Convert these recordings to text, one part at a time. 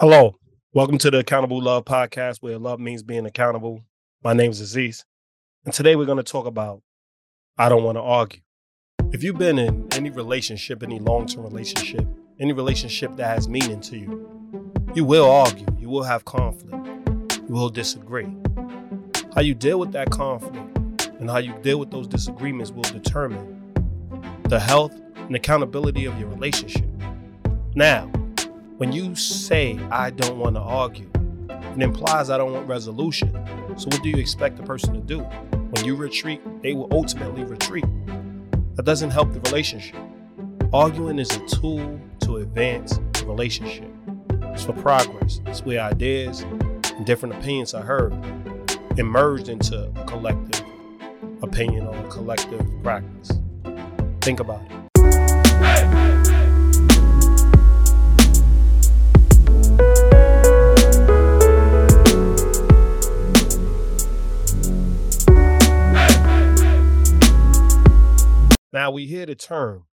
Hello, welcome to the Accountable Love Podcast, where love means being accountable. My name is Aziz, and today we're going to talk about I don't want to argue. If you've been in any relationship, any long term relationship, any relationship that has meaning to you, you will argue, you will have conflict, you will disagree. How you deal with that conflict and how you deal with those disagreements will determine the health and accountability of your relationship. Now, when you say, I don't want to argue, it implies I don't want resolution. So, what do you expect the person to do? When you retreat, they will ultimately retreat. That doesn't help the relationship. Arguing is a tool to advance the relationship. It's for progress. It's where ideas and different opinions are heard and merged into a collective opinion or a collective practice. Think about it. Now we hear the term,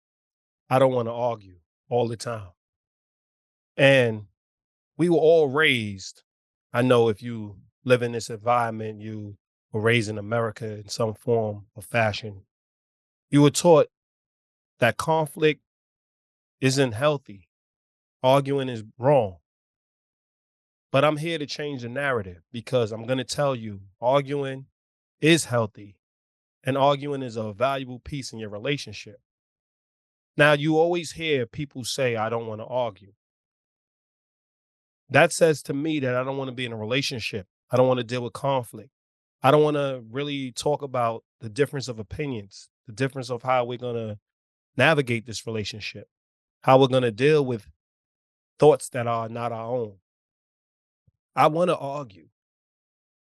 I don't want to argue all the time. And we were all raised. I know if you live in this environment, you were raised in America in some form or fashion. You were taught that conflict isn't healthy, arguing is wrong. But I'm here to change the narrative because I'm going to tell you arguing is healthy and arguing is a valuable piece in your relationship. Now, you always hear people say, I don't want to argue. That says to me that I don't want to be in a relationship. I don't want to deal with conflict. I don't want to really talk about the difference of opinions, the difference of how we're going to navigate this relationship, how we're going to deal with thoughts that are not our own. I want to argue.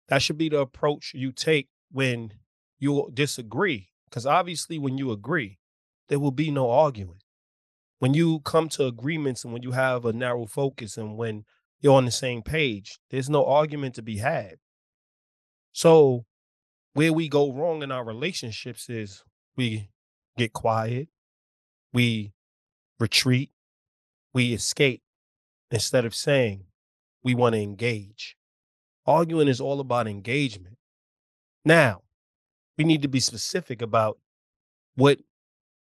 That should be the approach you take when you'll disagree because obviously when you agree there will be no arguing. When you come to agreements and when you have a narrow focus and when you're on the same page there's no argument to be had. So where we go wrong in our relationships is we get quiet we retreat we escape. Instead of saying we want to engage. Arguing is all about engagement. Now we need to be specific about what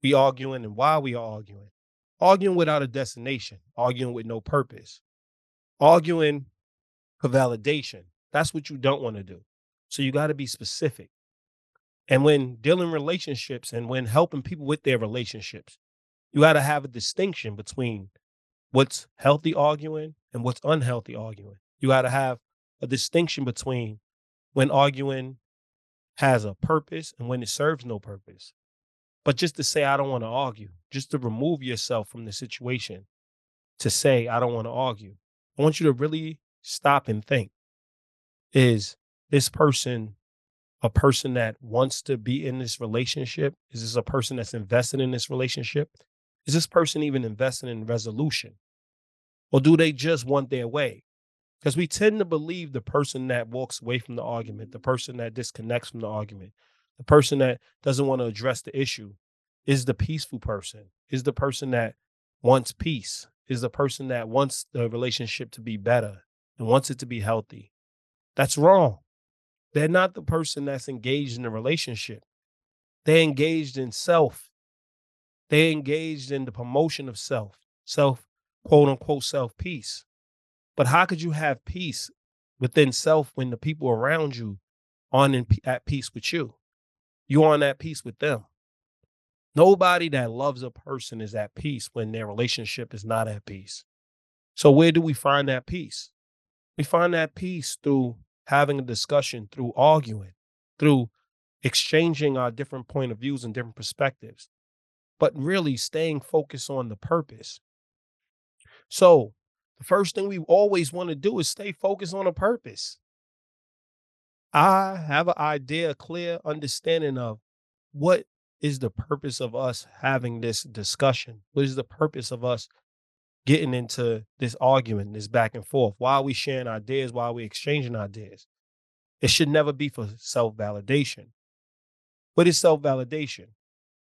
we arguing and why we are arguing. Arguing without a destination, arguing with no purpose, arguing for validation. That's what you don't want to do. So you got to be specific. And when dealing relationships and when helping people with their relationships, you got to have a distinction between what's healthy arguing and what's unhealthy arguing. You got to have a distinction between when arguing has a purpose and when it serves no purpose. But just to say, I don't want to argue, just to remove yourself from the situation, to say, I don't want to argue. I want you to really stop and think is this person a person that wants to be in this relationship? Is this a person that's invested in this relationship? Is this person even invested in resolution? Or do they just want their way? Because we tend to believe the person that walks away from the argument, the person that disconnects from the argument, the person that doesn't want to address the issue is the peaceful person, is the person that wants peace, is the person that wants the relationship to be better and wants it to be healthy. That's wrong. They're not the person that's engaged in the relationship. They're engaged in self. They're engaged in the promotion of self, self, quote unquote, self peace. But how could you have peace within self when the people around you aren't in, at peace with you? You aren't at peace with them. Nobody that loves a person is at peace when their relationship is not at peace. So where do we find that peace? We find that peace through having a discussion, through arguing, through exchanging our different point of views and different perspectives, but really staying focused on the purpose. So the first thing we always want to do is stay focused on a purpose. I have an idea, a clear understanding of what is the purpose of us having this discussion? What is the purpose of us getting into this argument, this back and forth? Why are we sharing ideas? Why are we exchanging ideas? It should never be for self validation. What is self validation?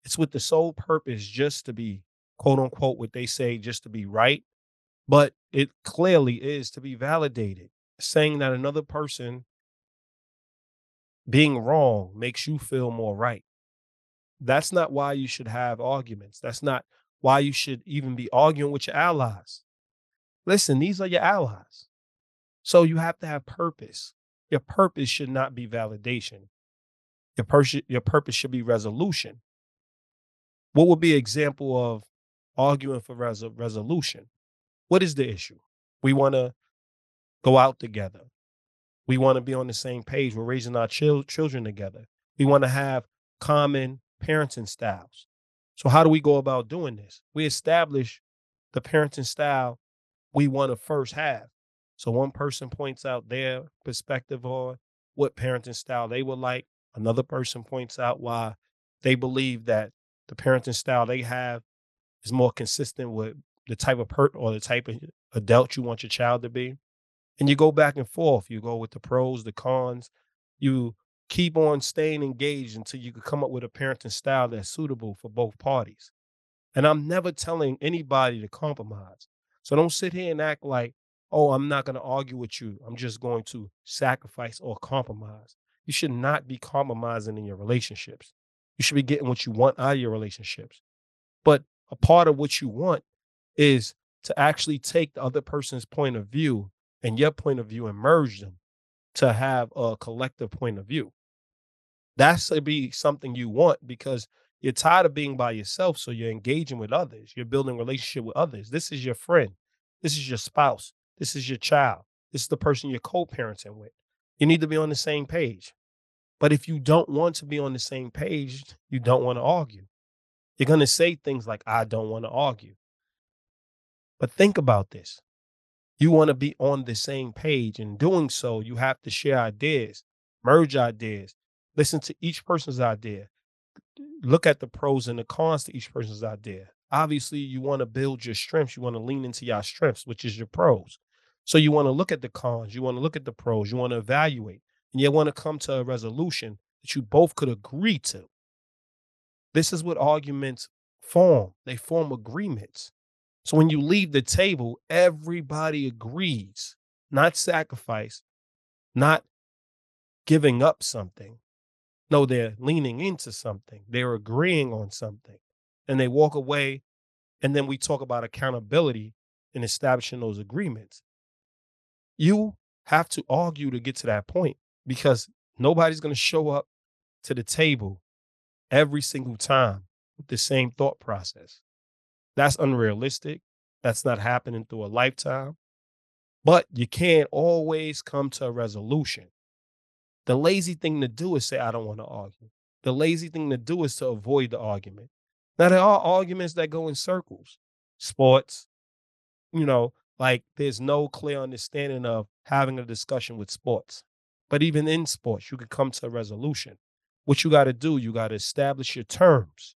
It's with the sole purpose just to be, quote unquote, what they say, just to be right but it clearly is to be validated. Saying that another person being wrong makes you feel more right. That's not why you should have arguments. That's not why you should even be arguing with your allies. Listen, these are your allies. So you have to have purpose. Your purpose should not be validation. Your, pers- your purpose should be resolution. What would be an example of arguing for res- resolution? What is the issue? We want to go out together. We want to be on the same page. We're raising our chil- children together. We want to have common parenting styles. So, how do we go about doing this? We establish the parenting style we want to first have. So, one person points out their perspective on what parenting style they would like. Another person points out why they believe that the parenting style they have is more consistent with the type of per or the type of adult you want your child to be. And you go back and forth. You go with the pros, the cons. You keep on staying engaged until you can come up with a parenting style that's suitable for both parties. And I'm never telling anybody to compromise. So don't sit here and act like, oh, I'm not going to argue with you. I'm just going to sacrifice or compromise. You should not be compromising in your relationships. You should be getting what you want out of your relationships. But a part of what you want is to actually take the other person's point of view and your point of view and merge them to have a collective point of view. That's to be something you want because you're tired of being by yourself. So you're engaging with others. You're building relationship with others. This is your friend. This is your spouse. This is your child. This is the person you're co-parenting with. You need to be on the same page. But if you don't want to be on the same page, you don't want to argue. You're going to say things like, I don't want to argue. But think about this. You want to be on the same page. In doing so, you have to share ideas, merge ideas, listen to each person's idea, look at the pros and the cons to each person's idea. Obviously, you want to build your strengths. You want to lean into your strengths, which is your pros. So you want to look at the cons, you want to look at the pros, you want to evaluate, and you want to come to a resolution that you both could agree to. This is what arguments form. They form agreements. So when you leave the table, everybody agrees, not sacrifice, not giving up something. No, they're leaning into something. They're agreeing on something. And they walk away. And then we talk about accountability in establishing those agreements. You have to argue to get to that point because nobody's going to show up to the table every single time with the same thought process. That's unrealistic. That's not happening through a lifetime. But you can't always come to a resolution. The lazy thing to do is say, I don't want to argue. The lazy thing to do is to avoid the argument. Now, there are arguments that go in circles, sports, you know, like there's no clear understanding of having a discussion with sports. But even in sports, you can come to a resolution. What you got to do, you got to establish your terms.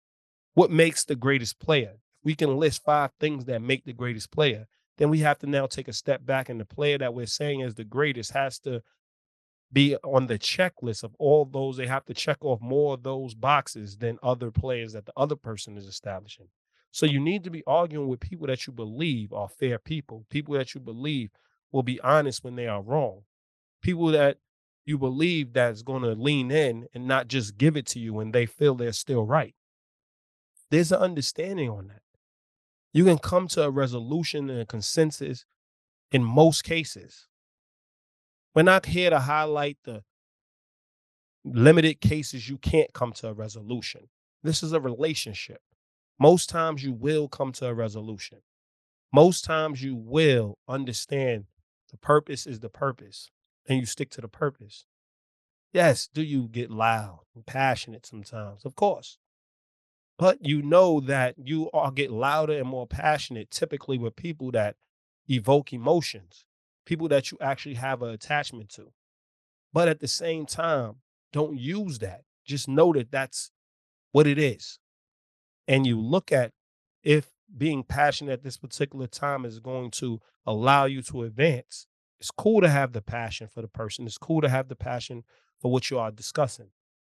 What makes the greatest player? We can list five things that make the greatest player, then we have to now take a step back and the player that we're saying is the greatest has to be on the checklist of all those. They have to check off more of those boxes than other players that the other person is establishing. So you need to be arguing with people that you believe are fair people, people that you believe will be honest when they are wrong, people that you believe that's going to lean in and not just give it to you when they feel they're still right. There's an understanding on that you can come to a resolution and a consensus in most cases. We're not here to highlight the limited cases you can't come to a resolution. This is a relationship. Most times you will come to a resolution. Most times you will understand the purpose is the purpose and you stick to the purpose. Yes, do you get loud and passionate sometimes? Of course. But you know that you all get louder and more passionate typically with people that evoke emotions, people that you actually have an attachment to. But at the same time, don't use that. Just know that that's what it is. And you look at if being passionate at this particular time is going to allow you to advance. It's cool to have the passion for the person. It's cool to have the passion for what you are discussing.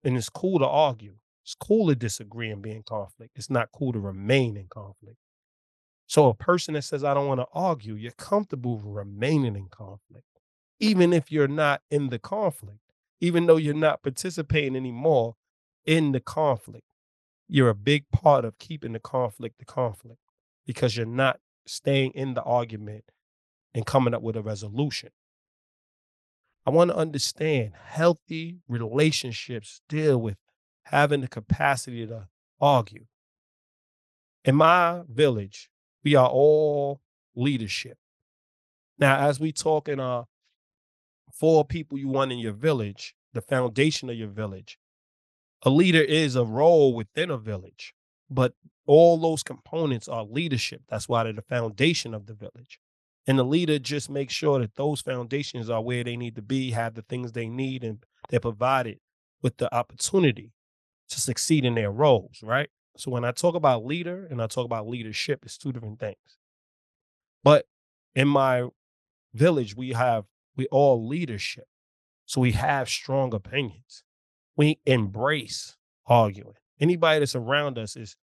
And it's cool to argue. It's cool to disagree and be in conflict. It's not cool to remain in conflict. So a person that says, I don't want to argue, you're comfortable remaining in conflict, even if you're not in the conflict, even though you're not participating anymore in the conflict. You're a big part of keeping the conflict the conflict because you're not staying in the argument and coming up with a resolution. I want to understand healthy relationships deal with having the capacity to argue. In my village, we are all leadership. Now, as we talk in our uh, four people you want in your village, the foundation of your village, a leader is a role within a village, but all those components are leadership. That's why they're the foundation of the village. And the leader just makes sure that those foundations are where they need to be, have the things they need, and they're provided with the opportunity to succeed in their roles, right? So when I talk about leader and I talk about leadership, it's two different things. But in my village, we have we all leadership. So we have strong opinions. We embrace arguing. Anybody that's around us is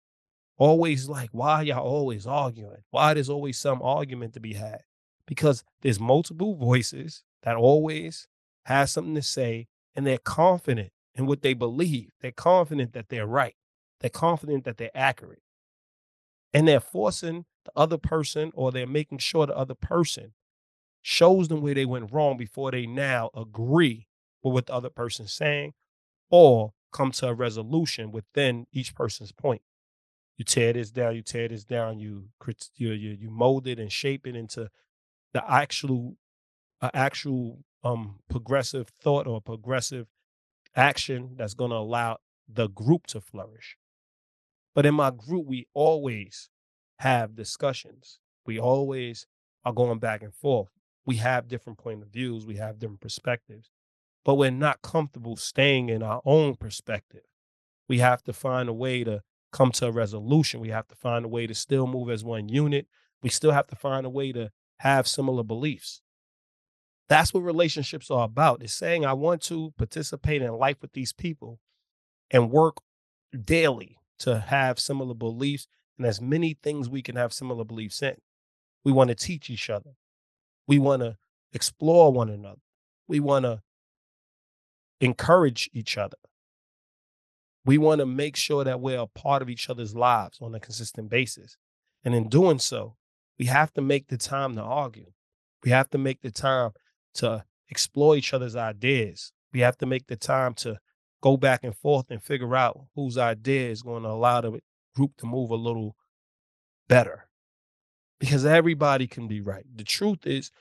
always like, why y'all always arguing? Why there's always some argument to be had? Because there's multiple voices that always has something to say and they're confident in what they believe. They're confident that they're right. They're confident that they're accurate. And they're forcing the other person or they're making sure the other person shows them where they went wrong before they now agree with what the other person's saying or come to a resolution within each person's point. You tear this down, you tear this down, you you you, mold it and shape it into the actual uh, actual um progressive thought or progressive action that's going to allow the group to flourish. But in my group, we always have discussions. We always are going back and forth. We have different point of views, we have different perspectives, but we're not comfortable staying in our own perspective. We have to find a way to come to a resolution. We have to find a way to still move as one unit. We still have to find a way to have similar beliefs. That's what relationships are about. It's saying I want to participate in life with these people and work daily to have similar beliefs and as many things we can have similar beliefs in. We want to teach each other. We want to explore one another. We want to encourage each other. We want to make sure that we're a part of each other's lives on a consistent basis. And in doing so, we have to make the time to argue. We have to make the time to explore each other's ideas. We have to make the time to go back and forth and figure out whose idea is going to allow the group to move a little better. Because everybody can be right. The truth is,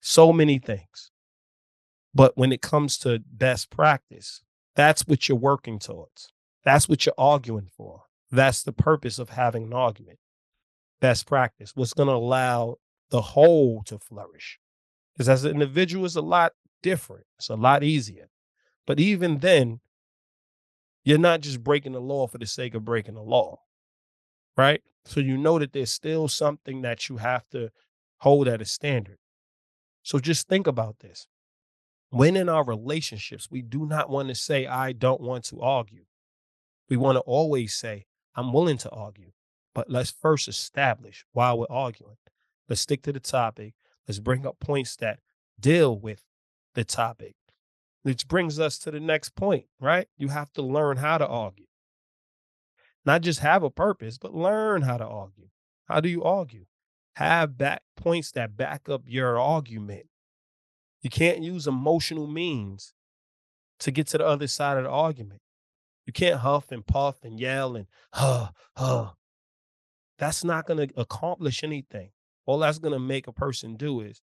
so many things. But when it comes to best practice, that's what you're working towards. That's what you're arguing for. That's the purpose of having an argument. Best practice, what's going to allow the whole to flourish. Because as an individual, it's a lot different. It's a lot easier. But even then, you're not just breaking the law for the sake of breaking the law, right? So you know that there's still something that you have to hold at a standard. So just think about this. When in our relationships, we do not want to say, I don't want to argue. We want to always say, I'm willing to argue, but let's first establish why we're arguing. Let's stick to the topic. Let's bring up points that deal with the topic. Which brings us to the next point, right? You have to learn how to argue. Not just have a purpose, but learn how to argue. How do you argue? Have back points that back up your argument. You can't use emotional means to get to the other side of the argument. You can't huff and puff and yell and huh, huh. That's not going to accomplish anything. All that's going to make a person do is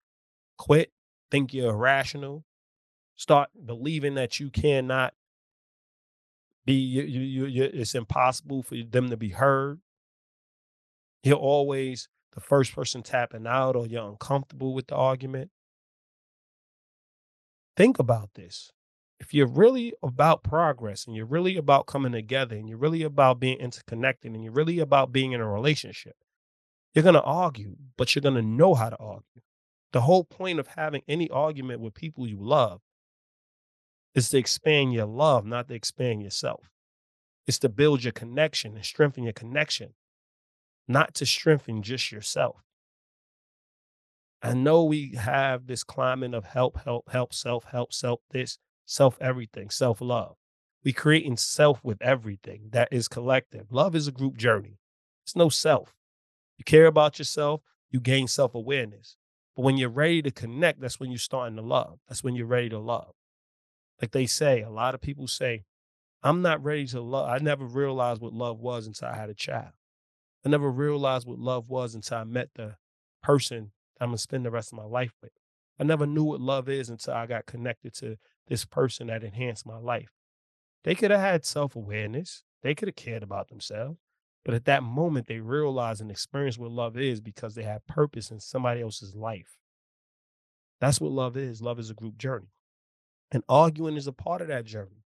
quit, think you're irrational, start believing that you cannot be you, you, you, it's impossible for them to be heard. You're always the first person tapping out or you're uncomfortable with the argument. Think about this. If you're really about progress and you're really about coming together and you're really about being interconnected and you're really about being in a relationship, you're going to argue, but you're going to know how to argue. The whole point of having any argument with people you love is to expand your love, not to expand yourself. It's to build your connection and strengthen your connection. not to strengthen just yourself. I know we have this climate of help, help, help, self, help, self, this, self, everything, self love. We creating self with everything that is collective. Love is a group journey. It's no self. You care about yourself, you gain self awareness. But when you're ready to connect, that's when you're starting to love. That's when you're ready to love. Like they say, a lot of people say, I'm not ready to love. I never realized what love was until I had a child. I never realized what love was until I met the person I'm gonna spend the rest of my life with. I never knew what love is until I got connected to this person that enhanced my life. They could have had self awareness, they could have cared about themselves. But at that moment, they realize and experience what love is because they have purpose in somebody else's life. That's what love is. Love is a group journey. And arguing is a part of that journey.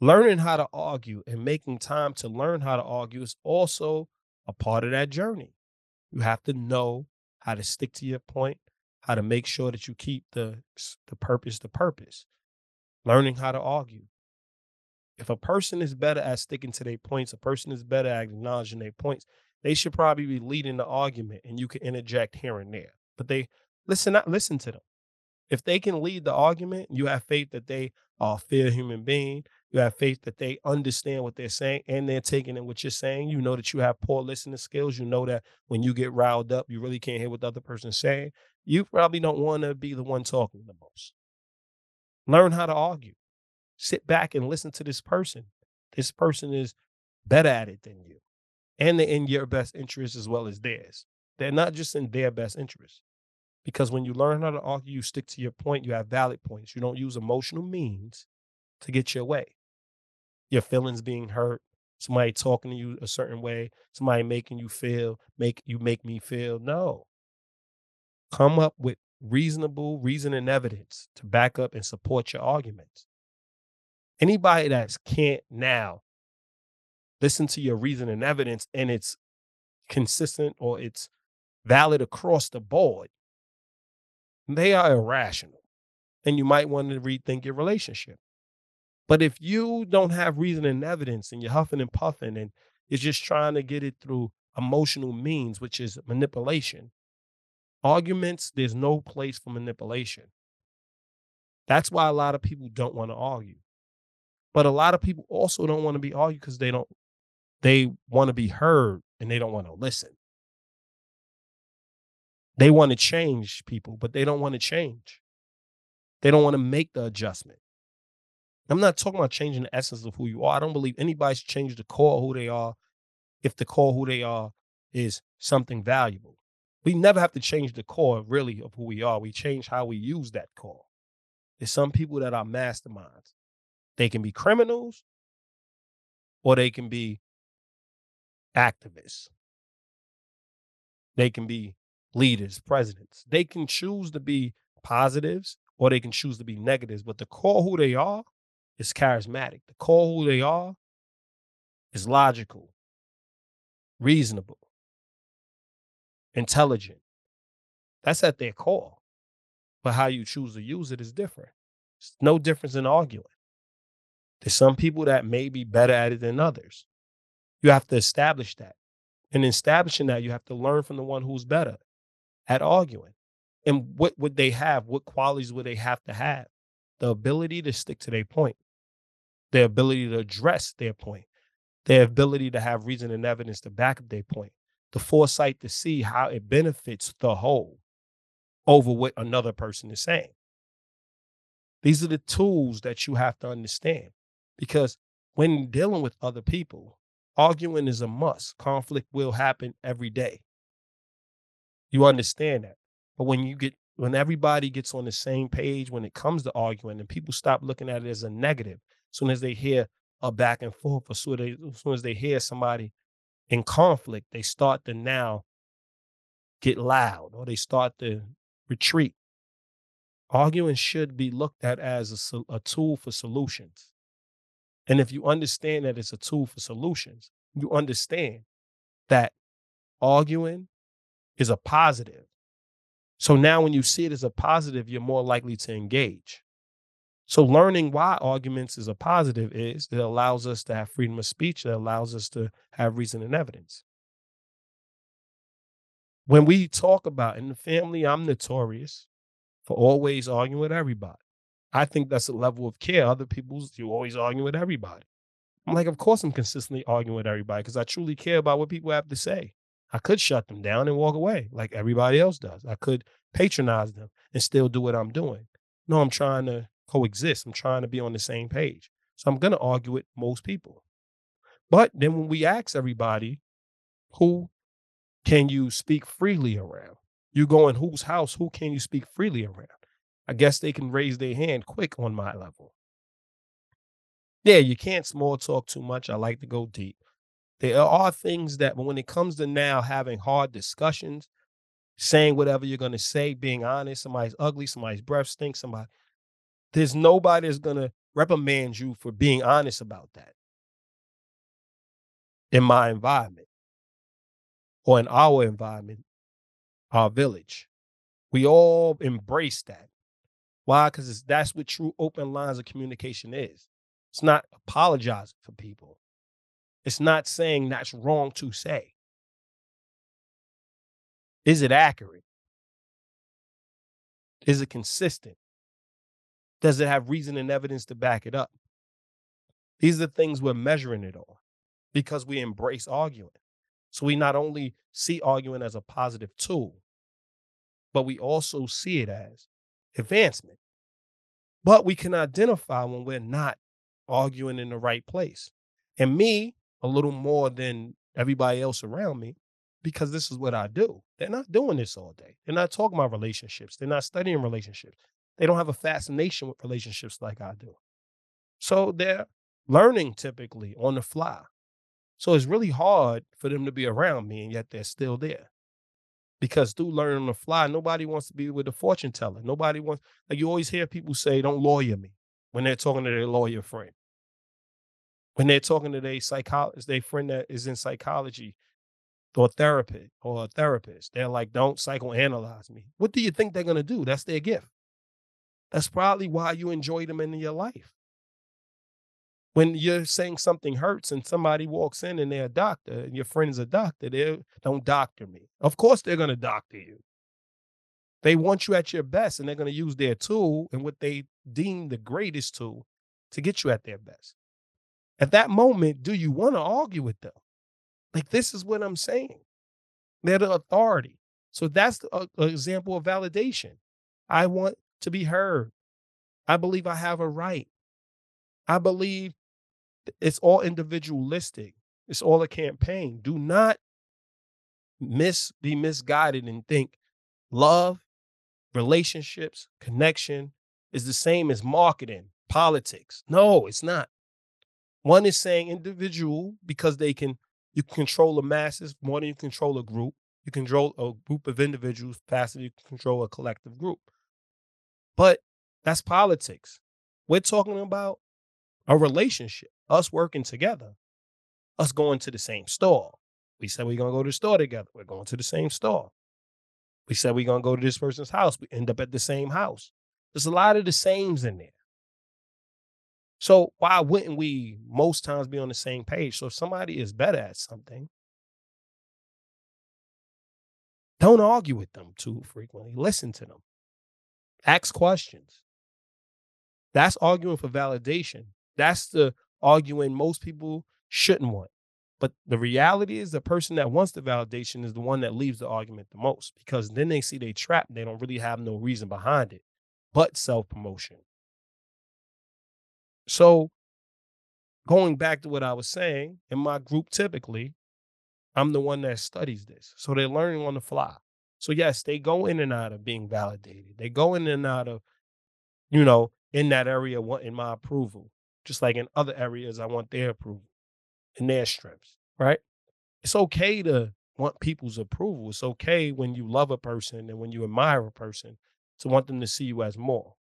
Learning how to argue and making time to learn how to argue is also a part of that journey. You have to know how to stick to your point, how to make sure that you keep the the purpose the purpose. Learning how to argue. If a person is better at sticking to their points, a person is better at acknowledging their points, they should probably be leading the argument and you can interject here and there. But they listen, not listen to them. If they can lead the argument, you have faith that they are a fair human being. You have faith that they understand what they're saying and they're taking in what you're saying. You know that you have poor listening skills. You know that when you get riled up, you really can't hear what the other person's saying. You probably don't want to be the one talking the most. Learn how to argue. Sit back and listen to this person. This person is better at it than you. And they're in your best interest as well as theirs. They're not just in their best interest. Because when you learn how to argue, you stick to your point, you have valid points. You don't use emotional means to get your way your feelings being hurt, somebody talking to you a certain way, somebody making you feel, make you make me feel. No. Come up with reasonable reason and evidence to back up and support your arguments. Anybody that can't now listen to your reason and evidence and it's consistent or it's valid across the board, they are irrational. And you might want to rethink your relationship. But if you don't have reason and evidence and you're huffing and puffing and you're just trying to get it through emotional means, which is manipulation, arguments, there's no place for manipulation. That's why a lot of people don't want to argue. But a lot of people also don't want to be argued because they don't, they want to be heard and they don't want to listen. They want to change people, but they don't want to change. They don't want to make the adjustment. I'm not talking about changing the essence of who you are. I don't believe anybody's changed the core who they are if the core who they are is something valuable. We never have to change the core really of who we are. We change how we use that core. There's some people that are masterminds. They can be criminals or they can be activists. They can be leaders, presidents. They can choose to be positives or they can choose to be negatives, but the core who they are is charismatic. The core who they are is logical, reasonable, intelligent. That's at their core. But how you choose to use it is different. It's no difference in arguing. There's some people that may be better at it than others. You have to establish that. And in establishing that, you have to learn from the one who's better at arguing. And what would they have? What qualities would they have to have? The ability to stick to their point their ability to address their point, their ability to have reason and evidence to back up their point, the foresight to see how it benefits the whole over what another person is saying. These are the tools that you have to understand because when dealing with other people, arguing is a must. Conflict will happen every day. You understand that. But when you get when everybody gets on the same page when it comes to arguing and people stop looking at it as a negative as soon as they hear a back and forth, or soon, they, as soon as they hear somebody in conflict, they start to now get loud or they start to retreat. Arguing should be looked at as a, a tool for solutions. And if you understand that it's a tool for solutions, you understand that arguing is a positive. So now when you see it as a positive, you're more likely to engage. So learning why arguments is a positive is it allows us to have freedom of speech, that allows us to have reason and evidence. when we talk about in the family, I'm notorious for always arguing with everybody. I think that's a level of care. Other people's, you always argue with everybody. I'm like, of course I'm consistently arguing with everybody because I truly care about what people have to say. I could shut them down and walk away like everybody else does. I could patronize them and still do what I'm doing. No, I'm trying to coexist. I'm trying to be on the same page. So I'm going to argue with most people. But then when we ask everybody, who can you speak freely around? You go in whose house, who can you speak freely around? I guess they can raise their hand quick on my level. Yeah, you can't small talk too much. I like to go deep. There are things that when it comes to now having hard discussions, saying whatever you're going to say, being honest, somebody's ugly, somebody's breath stinks, somebody, there's nobody that's going to reprimand you for being honest about that in my environment or in our environment, our village. We all embrace that. Why? Because that's what true open lines of communication is. It's not apologizing for people. It's not saying that's wrong to say. Is it accurate? Is it consistent? Does it have reason and evidence to back it up? These are the things we're measuring it on because we embrace arguing. So we not only see arguing as a positive tool, but we also see it as advancement. But we can identify when we're not arguing in the right place. And me, a little more than everybody else around me because this is what I do. They're not doing this all day. They're not talking about relationships. They're not studying relationships. They don't have a fascination with relationships like I do. So they're learning typically on the fly. So it's really hard for them to be around me and yet they're still there. Because through learning on the fly, nobody wants to be with a fortune teller. Nobody wants, like you always hear people say, don't lawyer me when they're talking to their lawyer friend when they're talking to their psychologist, their friend that is in psychology or therapy or a therapist, they're like, don't psychoanalyze me. What do you think they're gonna do? That's their gift. That's probably why you enjoy them in your life. When you're saying something hurts and somebody walks in and they're a doctor and your friend's a doctor, they don't doctor me. Of course they're gonna doctor you. They want you at your best and they're gonna use their tool and what they deem the greatest tool to get you at their best. At that moment, do you want to argue with them? Like, this is what I'm saying. They're the authority. So that's uh, example of validation. I want to be heard. I believe I have a right. I believe it's all individualistic. It's all a campaign. Do not miss be misguided and think love, relationships, connection is the same as marketing, politics. No, it's not. One is saying individual because they can you can control the masses more than you control a group. You control a group of individuals faster than you control a collective group. But that's politics. We're talking about a relationship, us working together, us going to the same store. We said we're gonna go to the store together. We're going to the same store. We said we're gonna go to this person's house. We end up at the same house. There's a lot of the sames in there. So why wouldn't we most times be on the same page? So if somebody is better at something, don't argue with them too frequently. Listen to them. Ask questions. That's arguing for validation. That's the arguing most people shouldn't want. But the reality is the person that wants the validation is the one that leaves the argument the most because then they see they trapped. They don't really have no reason behind it but self promotion. So going back to what I was saying, in my group, typically, I'm the one that studies this. So they're learning on the fly. So yes, they go in and out of being validated. They go in and out of, you know, in that area wanting my approval. Just like in other areas, I want their approval and their strengths, right? It's okay to want people's approval. It's okay when you love a person and when you admire a person to want them to see you as more.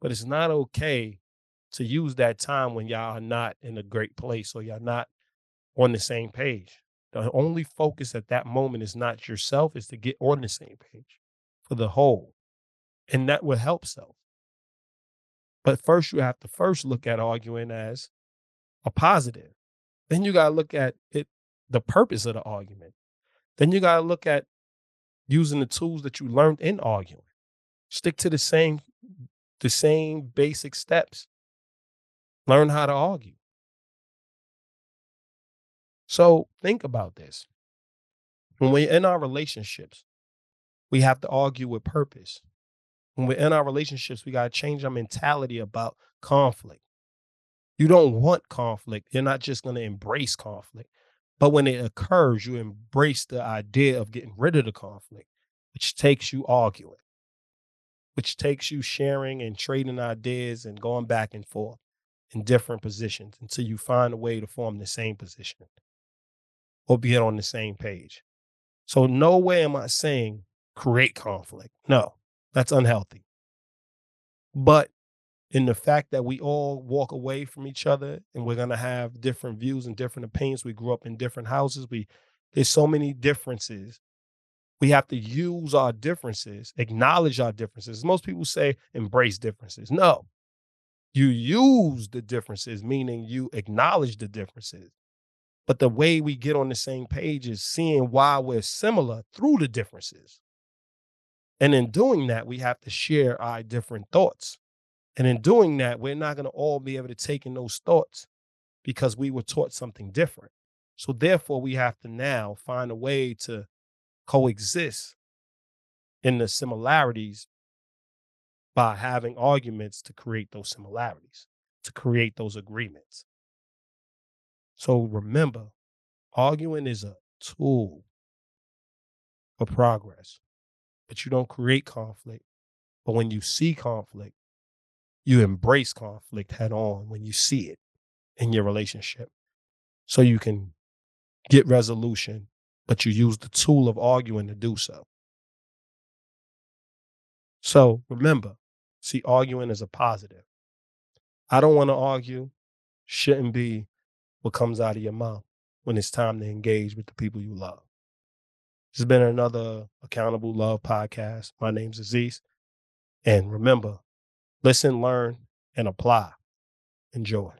But it's not okay to use that time when y'all are not in a great place or y'all not on the same page. The only focus at that moment is not yourself, is to get on the same page for the whole. And that will help self. But first, you have to first look at arguing as a positive. Then you got to look at it, the purpose of the argument. Then you got to look at using the tools that you learned in arguing. Stick to the same the same basic steps. Learn how to argue. So think about this. When we're in our relationships, we have to argue with purpose. When we're in our relationships, we got to change our mentality about conflict. You don't want conflict. You're not just going to embrace conflict. But when it occurs, you embrace the idea of getting rid of the conflict, which takes you arguing, which takes you sharing and trading ideas and going back and forth in different positions until you find a way to form the same position or be on the same page. So, no way am I saying create conflict. No, that's unhealthy. But in the fact that we all walk away from each other and we're gonna have different views and different opinions. We grew up in different houses. We there's so many differences. We have to use our differences, acknowledge our differences. Most people say embrace differences. No, you use the differences, meaning you acknowledge the differences. But the way we get on the same page is seeing why we're similar through the differences. And in doing that, we have to share our different thoughts. And in doing that, we're not going to all be able to take in those thoughts because we were taught something different. So therefore, we have to now find a way to coexist in the similarities by having arguments to create those similarities, to create those agreements. So remember, arguing is a tool for progress, but you don't create conflict. But when you see conflict, you embrace conflict head on when you see it in your relationship so you can get resolution, but you use the tool of arguing to do so. So remember, see arguing as a positive. I don't want to argue, shouldn't be what comes out of your mouth when it's time to engage with the people you love. This has been another Accountable Love podcast. My name's Aziz. And remember, listen, learn, and apply. Enjoy.